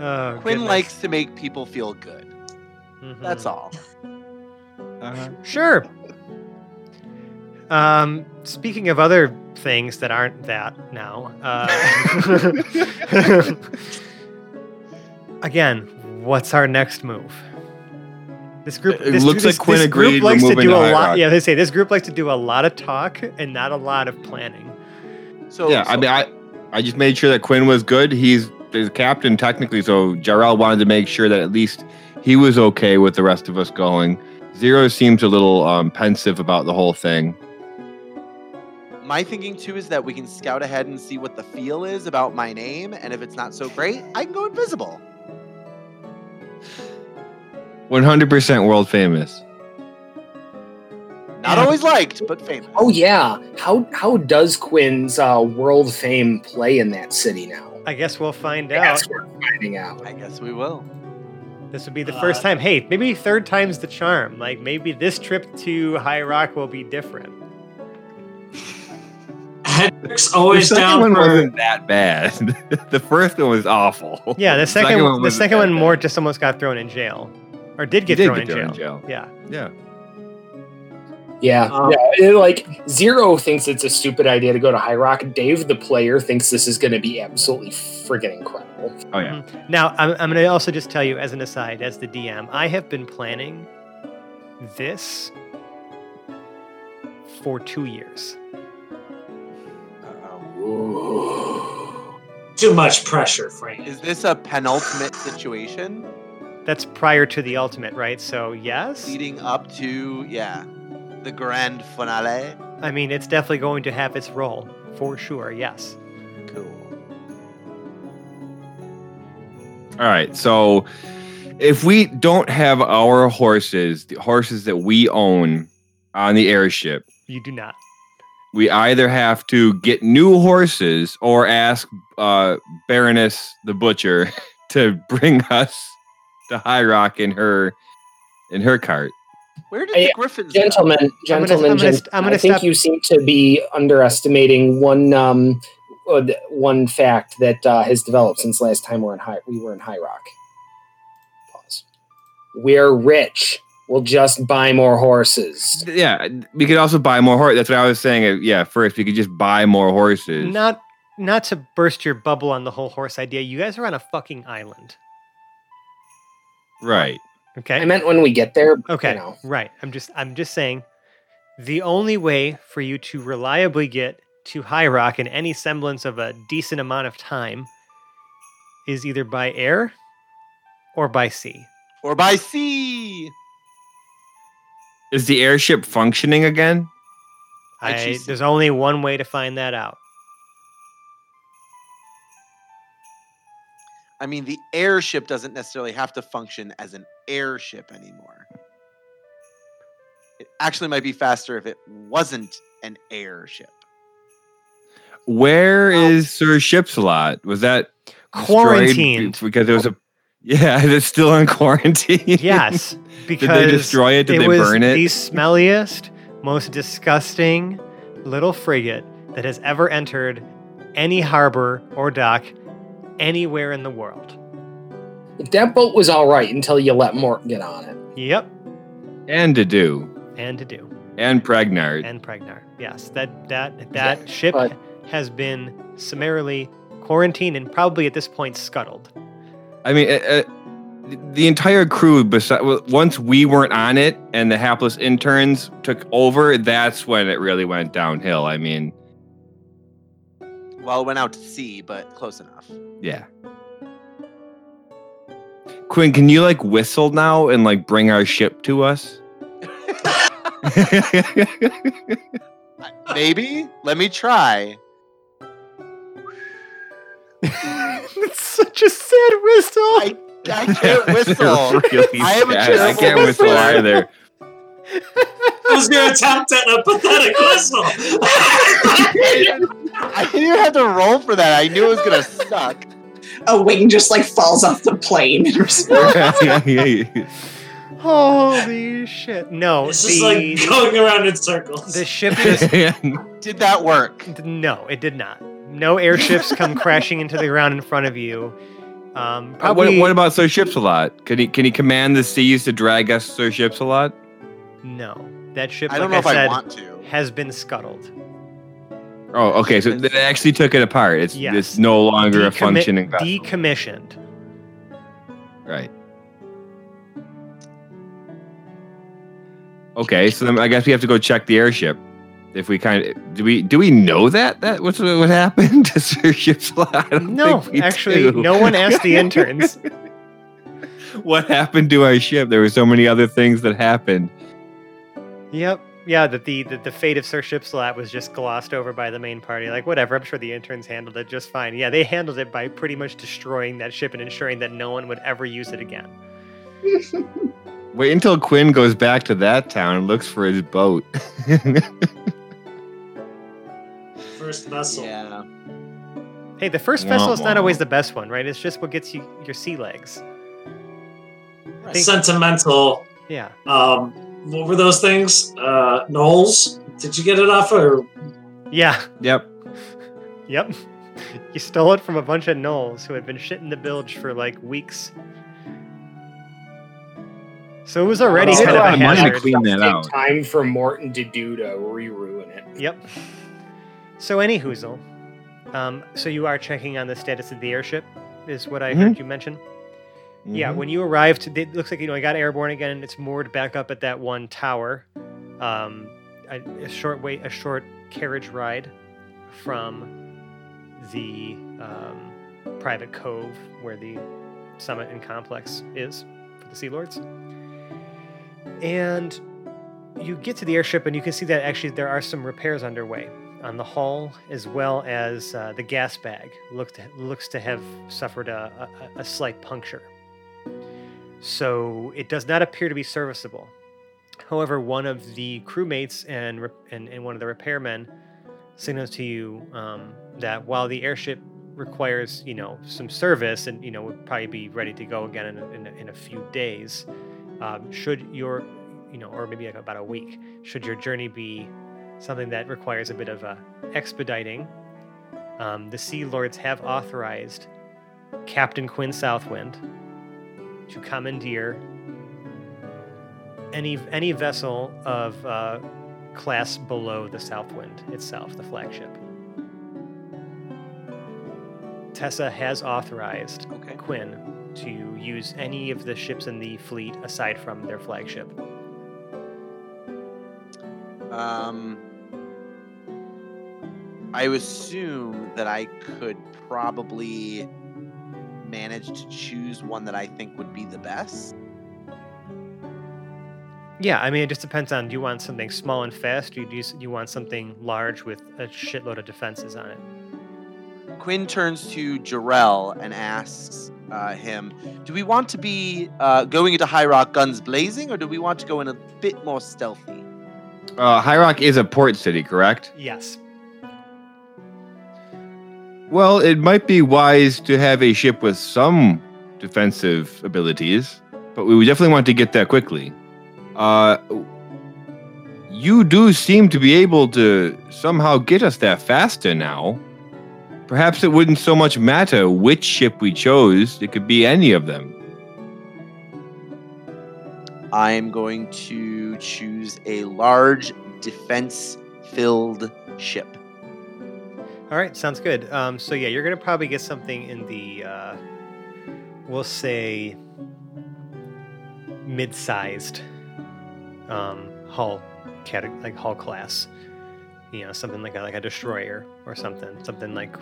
Oh, Quinn goodness. likes to make people feel good. Mhm. That's all. Uh-huh. Sure. Um, speaking of other things that aren't that now, uh, <laughs> again, what's our next move? This group. It this, looks this, like Quinn this agreed Group likes to do to a lot. Yeah, they say this group likes to do a lot of talk and not a lot of planning. So yeah, I mean, I, I just made sure that Quinn was good. He's the captain technically, so Jarrell wanted to make sure that at least he was okay with the rest of us going. Zero seems a little um, pensive about the whole thing. My thinking too is that we can scout ahead and see what the feel is about my name, and if it's not so great, I can go invisible. 100% world famous. Not Yeah. always liked, but famous. Oh yeah, how how does Quinn's uh, world fame play in that city now? I guess we'll find out. That's we're finding out. I guess we will. This would be the Uh, first time. Hey, maybe third time's the charm. Like maybe this trip to High Rock will be different. Hendrick's The always second down one for. wasn't that bad. <laughs> the first one was awful. Yeah, the second, the wasn't second that one bad. more just almost got thrown in jail, or did get did thrown, get in, thrown jail. in jail. Yeah. Yeah. Yeah, Um, yeah. it- like Zero thinks it's a stupid idea to go to High Rock. Dave, the player, thinks this is going to be absolutely friggin' incredible. Oh, yeah. Now, I'm, I'm going to also just tell you as an aside, as the DM, I have been planning this for two years. Too much pressure, Frank. Is this a penultimate situation That's prior to the ultimate, right? So yes, leading up to yeah, the grand finale? I mean it's definitely going to have its role for sure. Yes. Cool. All right. So if we don't have our horses, the horses that we own on the airship, You do not. We either have to get new horses or ask uh, Baroness the Butcher <laughs> to bring us to High Rock in her in her cart. Where did Hey, the griffins go? Gentlemen, I'm gonna- gentlemen, I'm gonna gent- I'm gonna I think stop- you seem to be underestimating one um, uh, one fact that uh, has developed since last time we're in high, we were in High Rock. Pause. We're rich. We'll just buy more horses. Yeah, we could also buy more horses. That's what I was saying. Yeah, first we could just buy more horses. Not not to burst your bubble on the whole horse idea. You guys are on a fucking island. Right. Okay. I meant when we get there. Okay, You know, right. I'm just I'm just saying the only way for you to reliably get to High Rock in any semblance of a decent amount of time is either by air or by sea. Or by sea. Is the airship functioning again? I I, choose sea. there's only one way to find that out. I mean, the airship doesn't necessarily have to function as an airship anymore. It actually might be faster if it wasn't an airship. Where is Well- Sir Shipslot? Was that destroyed Quarantined. because there was a? Yeah, <laughs> it's still in quarantine. Yes, because <laughs> Did they destroy it? Did it they was burn it? the smelliest, most disgusting little frigate that has ever entered any harbor or dock anywhere in the world. that boat was all right until you let Mort get on it. Yep, and to do and to do. and Pregnard. and Pregnar. Yes, that that that ship but- has been summarily quarantined and probably at this point scuttled. I mean, uh, uh, the entire crew. Besides, once we weren't on it and the hapless interns took over, that's when it really went downhill. I mean, Well, it went out to sea, but close enough. yeah. Quinn, can you like whistle now and like bring our ship to us? <laughs> Maybe? Let me try. <laughs> it's such a sad whistle. I, I can't <laughs> whistle. Really I am a sad. I can't whistle whistler. either. <laughs> I was going to attempt at a pathetic whistle. I didn't even have to roll for that. I knew it was gonna suck. A wing just like falls off the plane in response. <laughs> Holy shit! No, it's the just like going around in circles. the ship just Did that work? no, it did not. No airships come crashing into the ground in front of you. Um, Uh, probably what, what about Sir Ships a lot? Can he can he command the seas to drag us Sir Ships a lot? no. That ship, I don't like know I if said, I want to. has been scuttled. Oh, okay. So they actually took it apart. It's Yes. it's no longer a functioning vessel. decommissioned. right. Okay, so then I guess we have to go check the airship. If we kind of do we do we know that that what's what happened <laughs> to Sir Ship's I No, actually, do. no one asked the interns. <laughs> what happened to our ship? There were so many other things that happened. Yep. Yeah, that the, the the fate of Sir Shipslot was just glossed over by the main party. Like whatever, I'm sure the interns handled it just fine. Yeah, they handled it by pretty much destroying that ship and ensuring that no one would ever use it again. <laughs> Wait until Quinn goes back to that town and looks for his boat. First vessel. Yeah. Hey, the first vessel is not always the best one, right? It's just what gets you your sea legs. Right. think- Sentimental. Yeah. Um, what were those things? Uh, Gnolls? Did you get it off or Yeah. yep. Yep. <laughs> You stole it from a bunch of gnolls who had been shitting the bilge for like weeks. So it was already Well, kind of I a might have hazard. cleaned that out. time for Morton to do to re-ruin it. Yep. So any hoozle. Um, so you are checking on the status of the airship, is what I heard you mention. Yeah, Mhm. when you arrived, it looks like you know I got airborne again, and it's moored back up at that one tower. Um, a, a short wait, a short carriage ride from the um, private cove where the summit and complex is for the Sea Lords. And you get to the airship, and you can see that actually there are some repairs underway on the hull, as well as uh, the gas bag look to, looks to have suffered a, a, a slight puncture. So it does not appear to be serviceable. However, one of the crewmates and, and, and one of the repairmen signals to you um, that while the airship requires, you know, some service and, you know, would probably be ready to go again in a, in a, in a few days, um, should your you know, or maybe like about a week. Should your journey be something that requires a bit of uh, expediting, um, the Sea Lords have authorized Captain Quinn Southwind to commandeer any any vessel of uh, class below the Southwind itself, the flagship. Tessa has authorized Okay. Quinn to use any of the ships in the fleet aside from their flagship. Um, I assume that I could probably manage to choose one that I think would be the best. Yeah, I mean, it just depends on do you want something small and fast, or do you, do you want something large with a shitload of defenses on it? Quinn turns to Jarrell and asks uh, him, "Do we want to be uh, going into High Rock guns blazing, or do we want to go in a bit more stealthy?" Uh, High Rock is a port city, correct? Yes. Well, it might be wise to have a ship with some defensive abilities, but we definitely want to get that quickly. Uh, you do seem to be able to somehow get us that faster now. Perhaps it wouldn't so much matter which ship we chose, it could be any of them. I'm going to choose a large defense-filled ship. All right, sounds good. Um, so yeah, you're gonna probably get something in the, uh, we'll say, mid-sized um, hull cate- like hull class. You know, something like a, like a destroyer or something, something like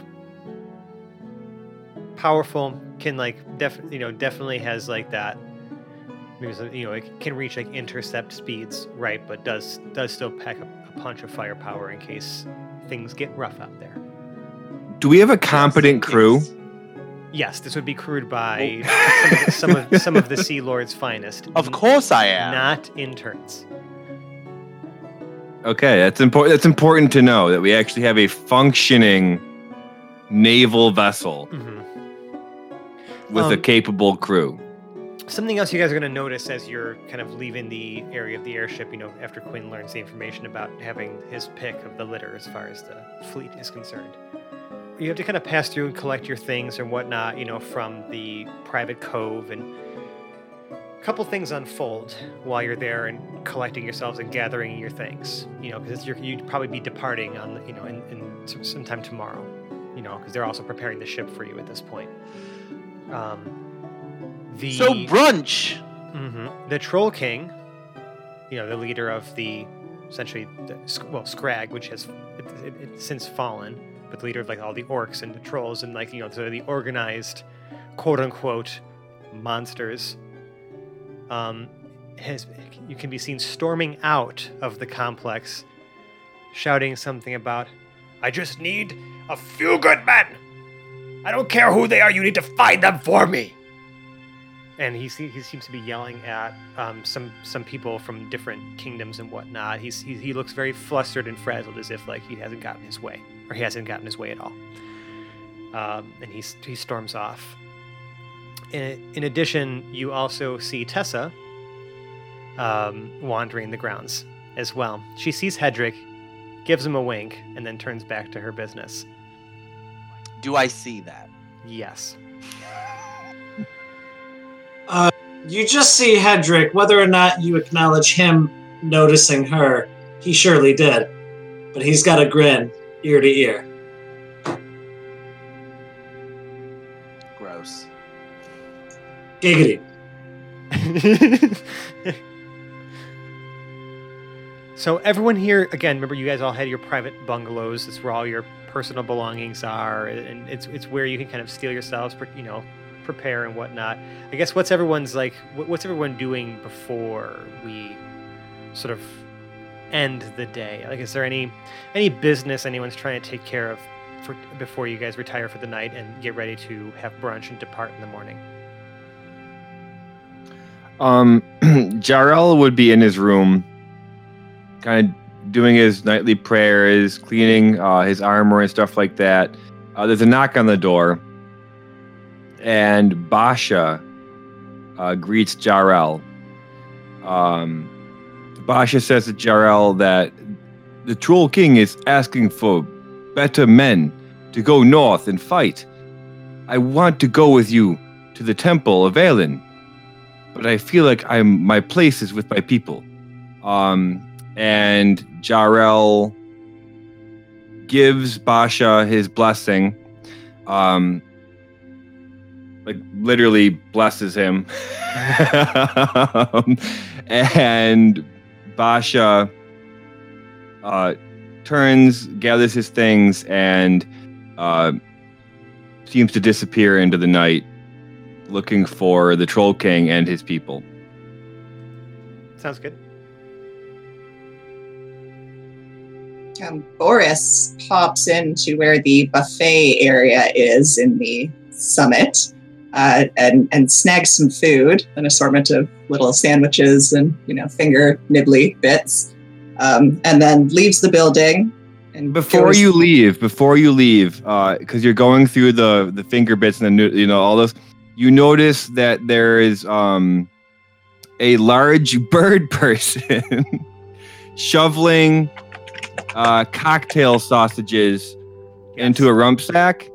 powerful. Can like def you know definitely has like that. Maybe you know it can reach like intercept speeds, right? But does does still pack a punch of firepower in case things get rough out there. Do we have a competent Yes, crew? yes. Yes, this would be crewed by some, of the, <laughs> some of some of the Sea Lord's finest. Of course I am. not interns. Okay, that's important. That's important to know that we actually have a functioning naval vessel hmm with a Um, capable crew. Something else you guys are going to notice as you're kind of leaving the area of the airship, you know, after Quinn learns the information about having his pick of the litter as far as the fleet is concerned. You have to kind of pass through and collect your things and whatnot, you know, from the private cove, and a couple things unfold while you're there and collecting yourselves and gathering your things, you know, because you'd probably be departing on, you know, in, in sometime tomorrow, you know, because they're also preparing the ship for you at this point. Um, the So brunch. hmm The Troll King, you know, the leader of the essentially, the, well, Scrag, which has it, it, it's since fallen, but the leader of like all the orcs and the trolls and like you know, so the organized, quote unquote, monsters. Um, has you can be seen storming out of the complex, shouting something about, "I just need a few good men. I don't care who they are. You need to find them for me." and he, he seems to be yelling at um, some some people from different kingdoms and whatnot. He's, he he looks very flustered and frazzled, as if like he hasn't gotten his way, or he hasn't gotten his way at all. Um, and he he storms off. In, in addition, you also see Tessa um, wandering the grounds as well. She sees Hedrick, gives him a wink, and then turns back to her business. Do I see that? Yes. <laughs> You just see Hedrick, whether or not you acknowledge him noticing her, he surely did. But he's got a grin ear to ear. Gross. Giggity. <laughs> so everyone here again remember you guys all had your private bungalows it's where all your personal belongings are and it's it's where you can kind of steal yourselves pre- you know prepare and whatnot i guess what's everyone's like what's everyone doing before we sort of end the day like is there any any business anyone's trying to take care of for, before you guys retire for the night and get ready to have brunch and depart in the morning Um, <clears throat> Jarrell would be in his room, kind of doing his nightly prayers, cleaning uh, his armor and stuff like that. Uh, there's a knock on the door, and Basha uh, greets Jarrell. Um, Basha says to Jarrell that the Troll King is asking for better men to go north and fight. I want to go with you to the temple of Aelin, but I feel like I'm my place is with my people. Um, and Jarrell gives Basha his blessing. Um, like literally blesses him. <laughs> Um, and Basha uh, turns, gathers his things, and uh, seems to disappear into the night, looking for the Troll King and his people. Sounds good. Um, Boris pops into where the buffet area is in the summit uh, and, and snags some food, an assortment of little sandwiches and, you know, finger nibbly bits, um, and then leaves the building. And Before goes- you leave, before you leave, because you're going through the the finger bits and the you know all those, you notice that there is um a large <laughs> bird person shoveling uh, cocktail sausages into a rump sack.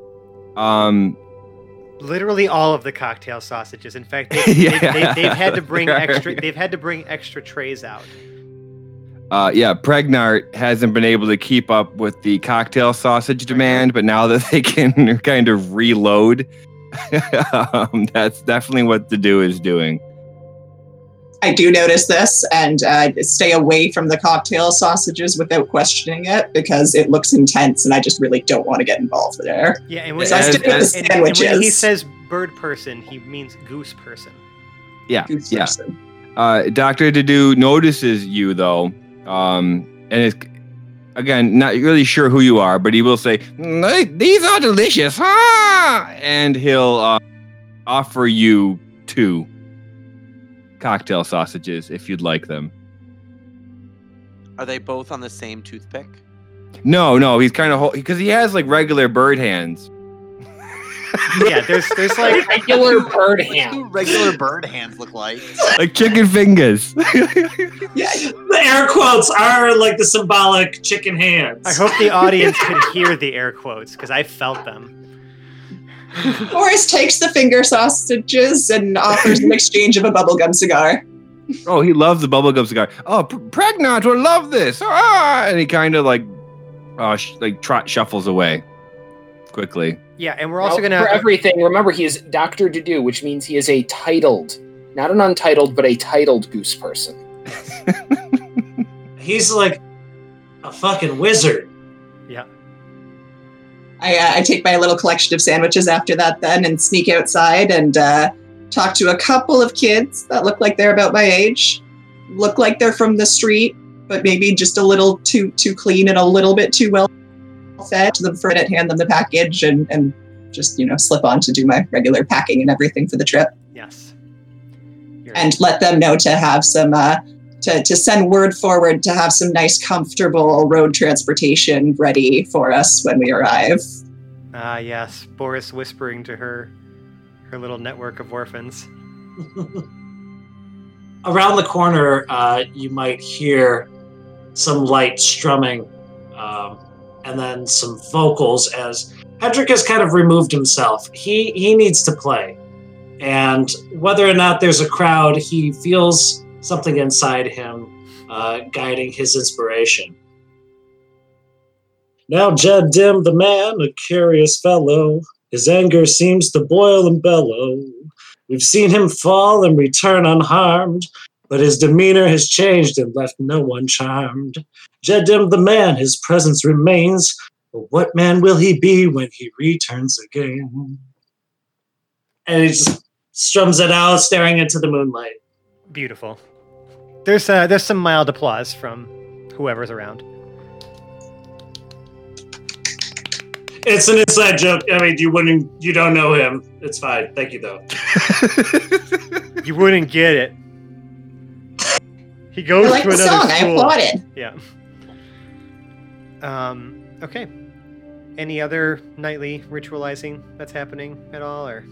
Um, Literally all of the cocktail sausages. In fact, they, <laughs> Yeah. they, they, they've had to bring <laughs> extra. They've had to bring extra trays out. uh, yeah, Pregnart hasn't been able to keep up with the cocktail sausage demand, but now that they <laughs> can kind of reload, um, that's definitely what the do is doing. I do notice this and uh, stay away from the cocktail sausages without questioning it because it looks intense and I just really don't want to get involved there. Yeah, and when, So I As- stick with as- the and, and when he says bird person, he means goose person. Yeah, Goose yeah. person. Uh, Doctor Dedu notices you though, um, and is again not really sure who you are, but he will say, "Mm, "These are delicious, huh?" And he'll uh, offer you two cocktail sausages if you'd like them. Are they both on the same toothpick? No, no, he's kind of because he has like regular bird hands. <laughs> Yeah, there's there's like <laughs> Regular bird hands. What do regular bird hands look like? <laughs> like chicken fingers. Yeah, The air quotes are like the symbolic chicken hands. I hope the audience could hear the air quotes because I felt them. <laughs> Boris takes the finger sausages and offers an exchange of a bubblegum cigar. oh, he loves the bubblegum cigar. Oh, P- Pregnant will love this. Ah, and he kind of like, uh, sh- like trot shuffles away quickly. Yeah, and we're also Now, gonna for everything. Remember, he is Doctor Dedu, which means he is a titled, not an untitled, but a titled goose person. <laughs> <laughs> He's like a fucking wizard. I, uh, I take my little collection of sandwiches after that then and sneak outside and uh, talk to a couple of kids that look like they're about my age, look like they're from the street, but maybe just a little too too clean and a little bit too well fed to them for it, hand them the package and, and just, you know, slip on to do my regular packing and everything for the trip. Yes. You're- and let them know to have some uh, to, to send word forward to have some nice comfortable road transportation ready for us when we arrive Ah, yes. Boris whispering to her her little network of orphans. <laughs> Around the corner, uh, you might hear some light strumming, um, and then some vocals as Hedrick has kind of removed himself. He he needs to play, and whether or not there's a crowd, he feels something inside him uh, guiding his inspiration. Now Jed Dim, the man, a curious fellow, his anger seems to boil and bellow. We've seen him fall and return unharmed, but his demeanor has changed and left no one charmed. Jedim the man, his presence remains, but what man will he be when he returns again? And he just strums it out, staring into the moonlight. Beautiful. There's uh, there's some mild applause from whoever's around. It's an inside joke. I mean, you wouldn't, you don't know him. It's fine. Thank you, though. <laughs> You wouldn't get it. He i goes like to the another song i school. applauded Yeah. Um. Okay. Any other nightly ritualizing that's happening at all, or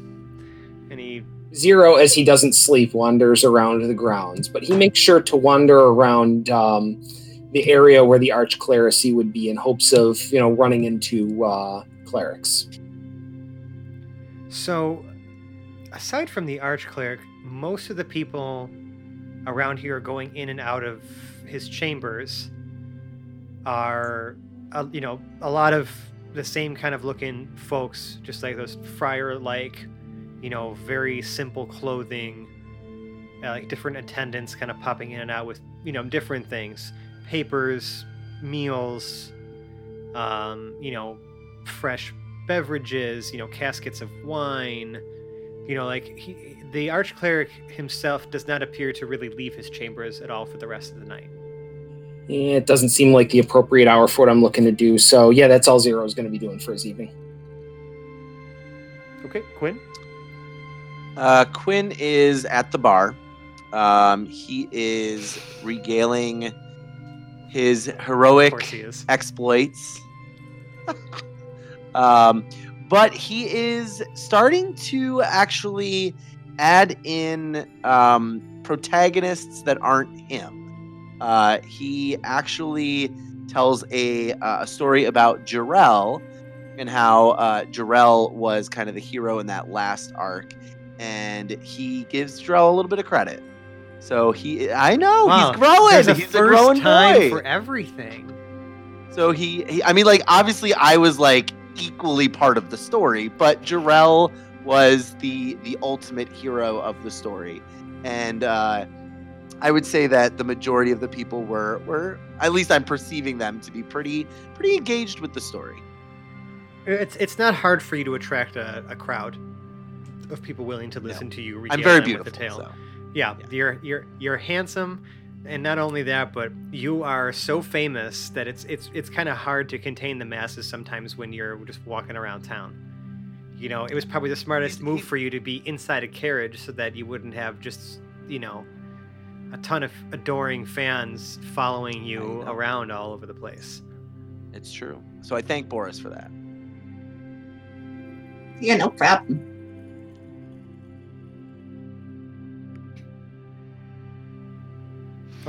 any Zero, as he doesn't sleep, wanders around the grounds, but he makes sure to wander around um, the area where the archclericy would be in hopes of, you know, running into uh, clerics. So, aside from the archcleric, most of the people around here going in and out of his chambers are, uh, you know, a lot of the same kind of looking folks, just like those friar-like, you know, very simple clothing, uh, like different attendants kind of popping in and out with, you know, different things, papers, meals, um, you know, fresh beverages, you know, caskets of wine. You know, like he, the archcleric himself does not appear to really leave his chambers at all for the rest of the night. Yeah, it doesn't seem like the appropriate hour for what I'm looking to do. So yeah, that's all Zero is going to be doing for his evening. Okay, Quinn. Uh, Quinn is at the bar. Um, he is regaling his heroic he exploits. <laughs> um, but he is starting to actually add in um, protagonists that aren't him. Uh, he actually tells a, uh, a story about Jarrell and how uh, Jarrell was kind of the hero in that last arc, and he gives Jarrell a little bit of credit. So he, I know Wow, he's growing. There's a he's a growing time boy. for everything. So he, he, I mean, like obviously, I was like equally part of the story, but Jarrell was the the ultimate hero of the story, and uh, I would say that the majority of the people were were at least I'm perceiving them to be pretty pretty engaged with the story. It's it's not hard for you to attract a, a crowd of people willing to listen to you. I'm very beautiful. With the tale. so. Yeah, Yeah. you're you're you're handsome, and not only that, but you are so famous that it's it's it's kind of hard to contain the masses sometimes when you're just walking around town. You know, it was probably the smartest move for you to be inside a carriage so that you wouldn't have just you know a ton of adoring fans following you around all over the place. It's true. So I thank Boris for that. Yeah, no problem.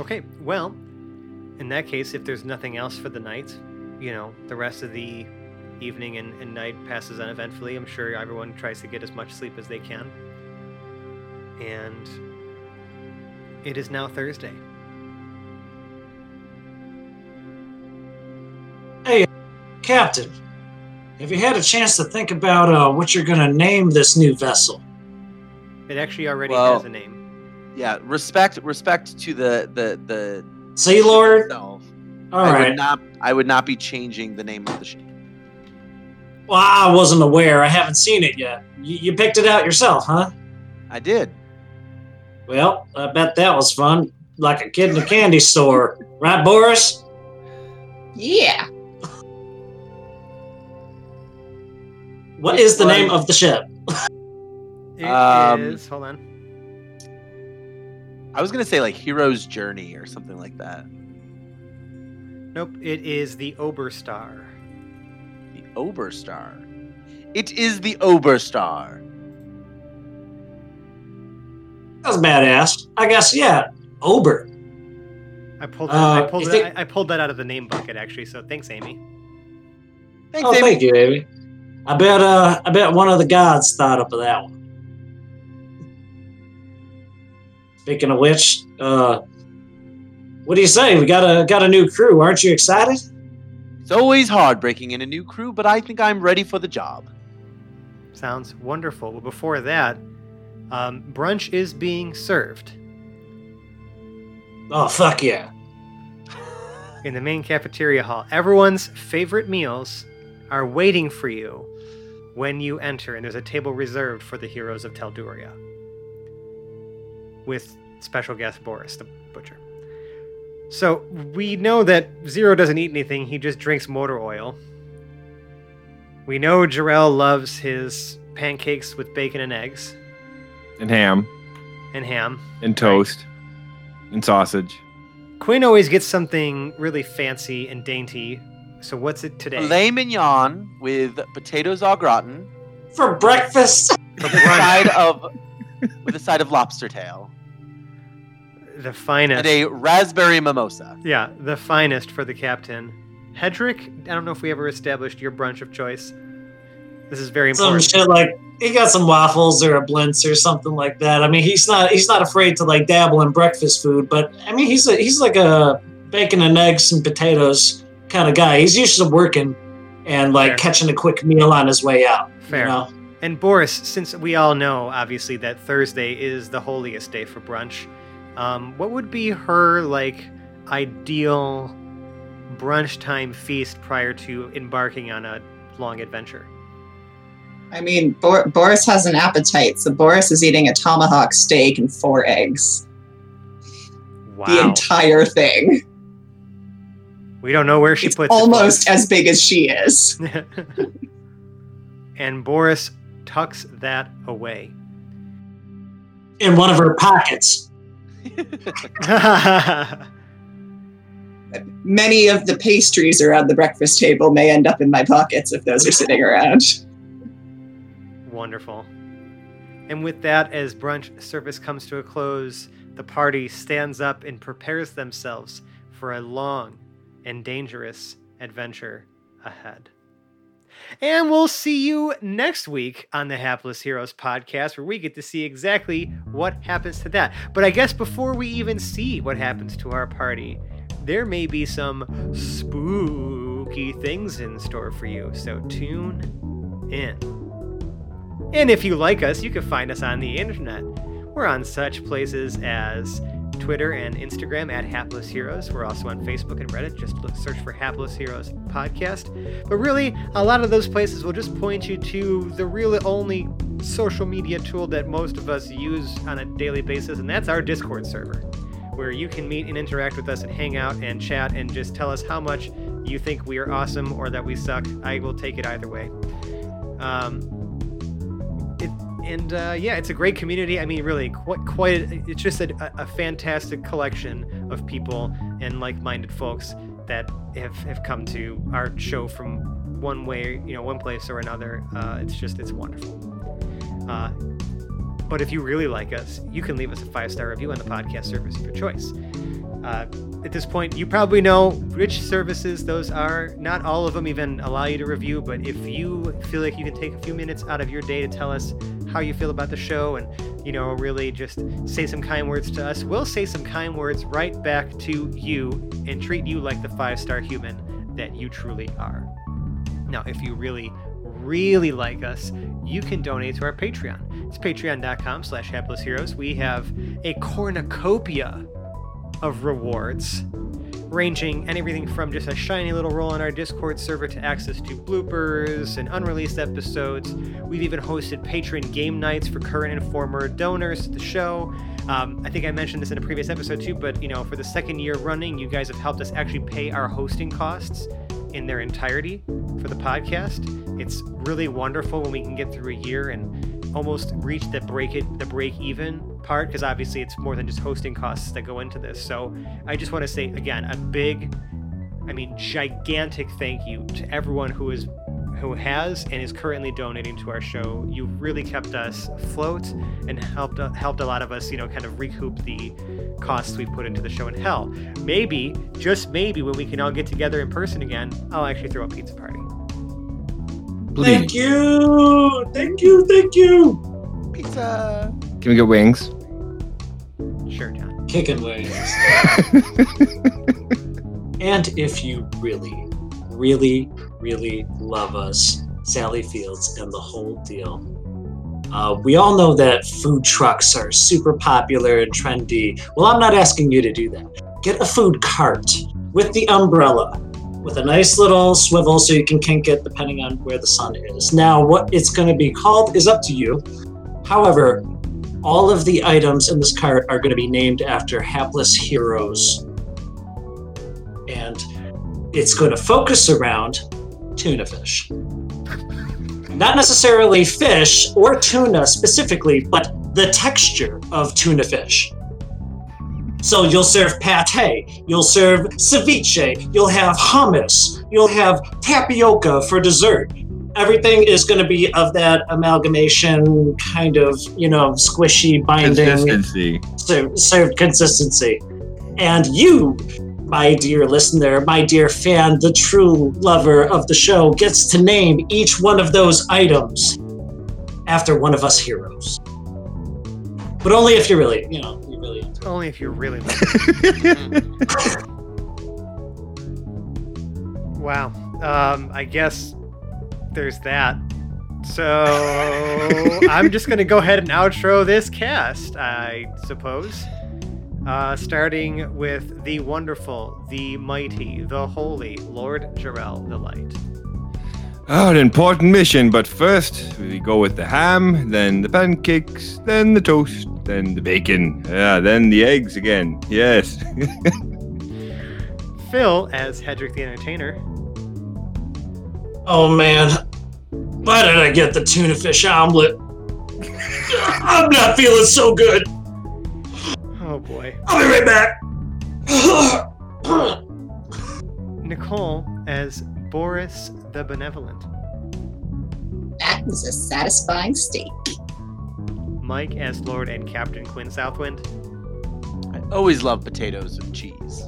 Okay, well, in that case, if there's nothing else for the night, you know, the rest of the evening and, and night passes uneventfully. I'm sure everyone tries to get as much sleep as they can. And it is now Thursday. Hey, Captain, have you had a chance to think about uh, what you're going to name this new vessel? It actually already Well- has a name. Yeah, respect respect to the the the Sea Lord? itself. All I right. would not I would not be changing the name of the ship. Well, I wasn't aware. I haven't seen it yet. You, you picked it out yourself, huh? I did. Well, I bet that was fun. Like a kid in a candy store. Right, Boris? Yeah. What is the name of the ship? It Um, is- Hold on. I was gonna say like Hero's Journey or something like that. Nope, it is the Oberstar. The Oberstar. It is the Oberstar. That was badass. I guess, yeah. Ober. I pulled that, I Uh, pulled you it, I, I pulled that out of the name bucket actually. So thanks, Amy. Thanks, Oh, Amy. thank you, Amy. I bet uh I bet one of the gods thought up of that one. Speaking of which, uh what do you say? We got a got a new crew. Aren't you excited? It's always hard breaking in a new crew, but I think I'm ready for the job. Sounds wonderful. Well, before that, um, brunch is being served Oh fuck yeah. <laughs> in the main cafeteria hall. Everyone's favorite meals are waiting for you when you enter, and there's a table reserved for the heroes of Telduria with special guest Boris the butcher. So we know that Zero doesn't eat anything; he just drinks motor oil. We know Jarrell loves his pancakes with bacon and eggs and ham and ham. and toast and sausage. Quinn always gets something really fancy and dainty. So what's it today? Filet mignon with potatoes au gratin For breakfast. with a side of with a side of lobster tail The finest. and a raspberry mimosa. Yeah, the finest for the captain. Hedrick, I don't know if we ever established your brunch of choice. This is very important. Some important. shit like he got some waffles or a blintz or something like that. I mean, he's not he's not afraid to like dabble in breakfast food, but I mean, he's a, he's like a bacon and eggs and potatoes kind of guy. He's used to working and like Fair. catching a quick meal on his way out. you Fair. know? And Boris, since we all know, obviously, that Thursday is the holiest day for brunch, um, what would be her like ideal brunch time feast prior to embarking on a long adventure? I mean, Bor- Boris has an appetite, so Boris is eating a tomahawk steak and four eggs. Wow. The entire thing. we don't know where she It's puts almost as big as she is. <laughs> and Boris tucks that away. In one of her pockets. <laughs> Many of the pastries around the breakfast table may end up in my pockets if those are sitting around. Wonderful. And with that, as brunch service comes to a close, the party stands up and prepares themselves for a long and dangerous adventure ahead. And we'll see you next week on the Hapless Heroes podcast, where we get to see exactly what happens to that. But I guess before we even see what happens to our party, there may be some spooky things in store for you. So tune in. And if you like us, you can find us on the internet. We're on such places as Twitter and Instagram at Hapless Heroes. We're also on Facebook and Reddit. Just look, search for Hapless Heroes Podcast. But really, a lot of those places will just point you to the really only social media tool that most of us use on a daily basis, and that's our Discord server, where you can meet and interact with us and hang out and chat and just tell us how much you think we are awesome or that we suck. I will take it either way. Um, and uh, yeah, it's a great community. I mean, really, quite, quite. It's just a, a fantastic collection of people and like-minded folks that have, have come to our show from one way, you know, one place or another. Uh, it's just, it's wonderful. Uh, but if you really like us, you can leave us a five-star review on the podcast service of your choice. Uh, at this point, you probably know which services those are. Not all of them even allow you to review, but if you feel like you can take a few minutes out of your day to tell us how you feel about the show and, you know, really just say some kind words to us, we'll say some kind words right back to you and treat you like the five star human that you truly are. Now, if you really, really like us, you can donate to our Patreon. It's patreon.com slash hapless heroes. We have a cornucopia of rewards, ranging anything from just a shiny little role on our Discord server to access to bloopers and unreleased episodes. We've even hosted patron game nights for current and former donors to the show. Um, I think I mentioned this in a previous episode too, but you know, for the second year running, you guys have helped us actually pay our hosting costs in their entirety for the podcast. It's really wonderful when we can get through a year and almost reach the break it the break even part because obviously it's more than just hosting costs that go into this. So I just want to say again a big, I mean gigantic thank you to everyone who is who has and is currently donating to our show. You really kept us afloat and helped helped a lot of us, you know, kind of recoup the costs we put into the show. And hell, maybe just maybe when we can all get together in person again, I'll actually throw a pizza party. Thank you. Thank you. Thank you. Pizza. Can we get wings? Sure, John. Kicking wings. <laughs> And if you really, really, really love us, Sally Fields and the whole deal. Uh, we all know that food trucks are super popular and trendy. Well, I'm not asking you to do that. Get a food cart with the umbrella, with a nice little swivel so you can kink it depending on where the sun is. Now, what it's going to be called is up to you. However, all of the items in this cart are going to be named after hapless heroes and it's going to focus around tuna fish. Not necessarily fish or tuna specifically, but the texture of tuna fish. So you'll serve pate, you'll serve ceviche, you'll have hummus, you'll have tapioca for dessert. everything is going to be of that amalgamation kind of, you know, squishy binding Consistency. served, served consistency. And you, my dear listener, my dear fan, the true lover of the show, gets to name each one of those items after one of us heroes. But only if you're really, you know, you're really into it. Only if you're really. <laughs> wow. Um, I guess there's that. So <laughs> I'm just gonna go ahead and outro this cast, I suppose. Uh, starting with the wonderful, the mighty, the holy Lord Jarrell the Light. Oh, an important mission, but first we go with the ham, then the pancakes, then the toast, then the bacon, yeah, then the eggs again. Yes. <laughs> Phil as Hedrick the Entertainer. Oh man, why did I get the tuna fish omelet? I'm not feeling so good. Oh boy. I'll be right back. Nicole as Boris the Benevolent. That was a satisfying steak. Mike as Lord and Captain Quinn Southwind. I always love potatoes and cheese.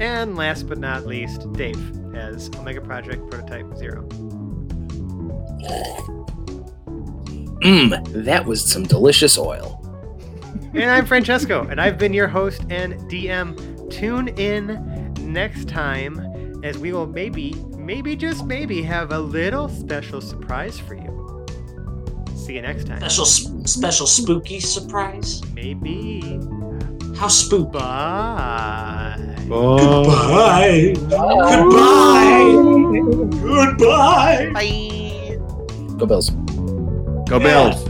And last but not least, Dave as Omega Project Prototype Zero. Mmm, that was some delicious oil. and I'm Francesco, <laughs> and I've been your host and DM. Tune in next time as we will maybe, maybe just maybe have a little special surprise for you. See you next time. special, special spooky surprise. Maybe. How spooky. Bye. Goodbye. Goodbye. Goodbye. Bye. Go Bills. Go Bills.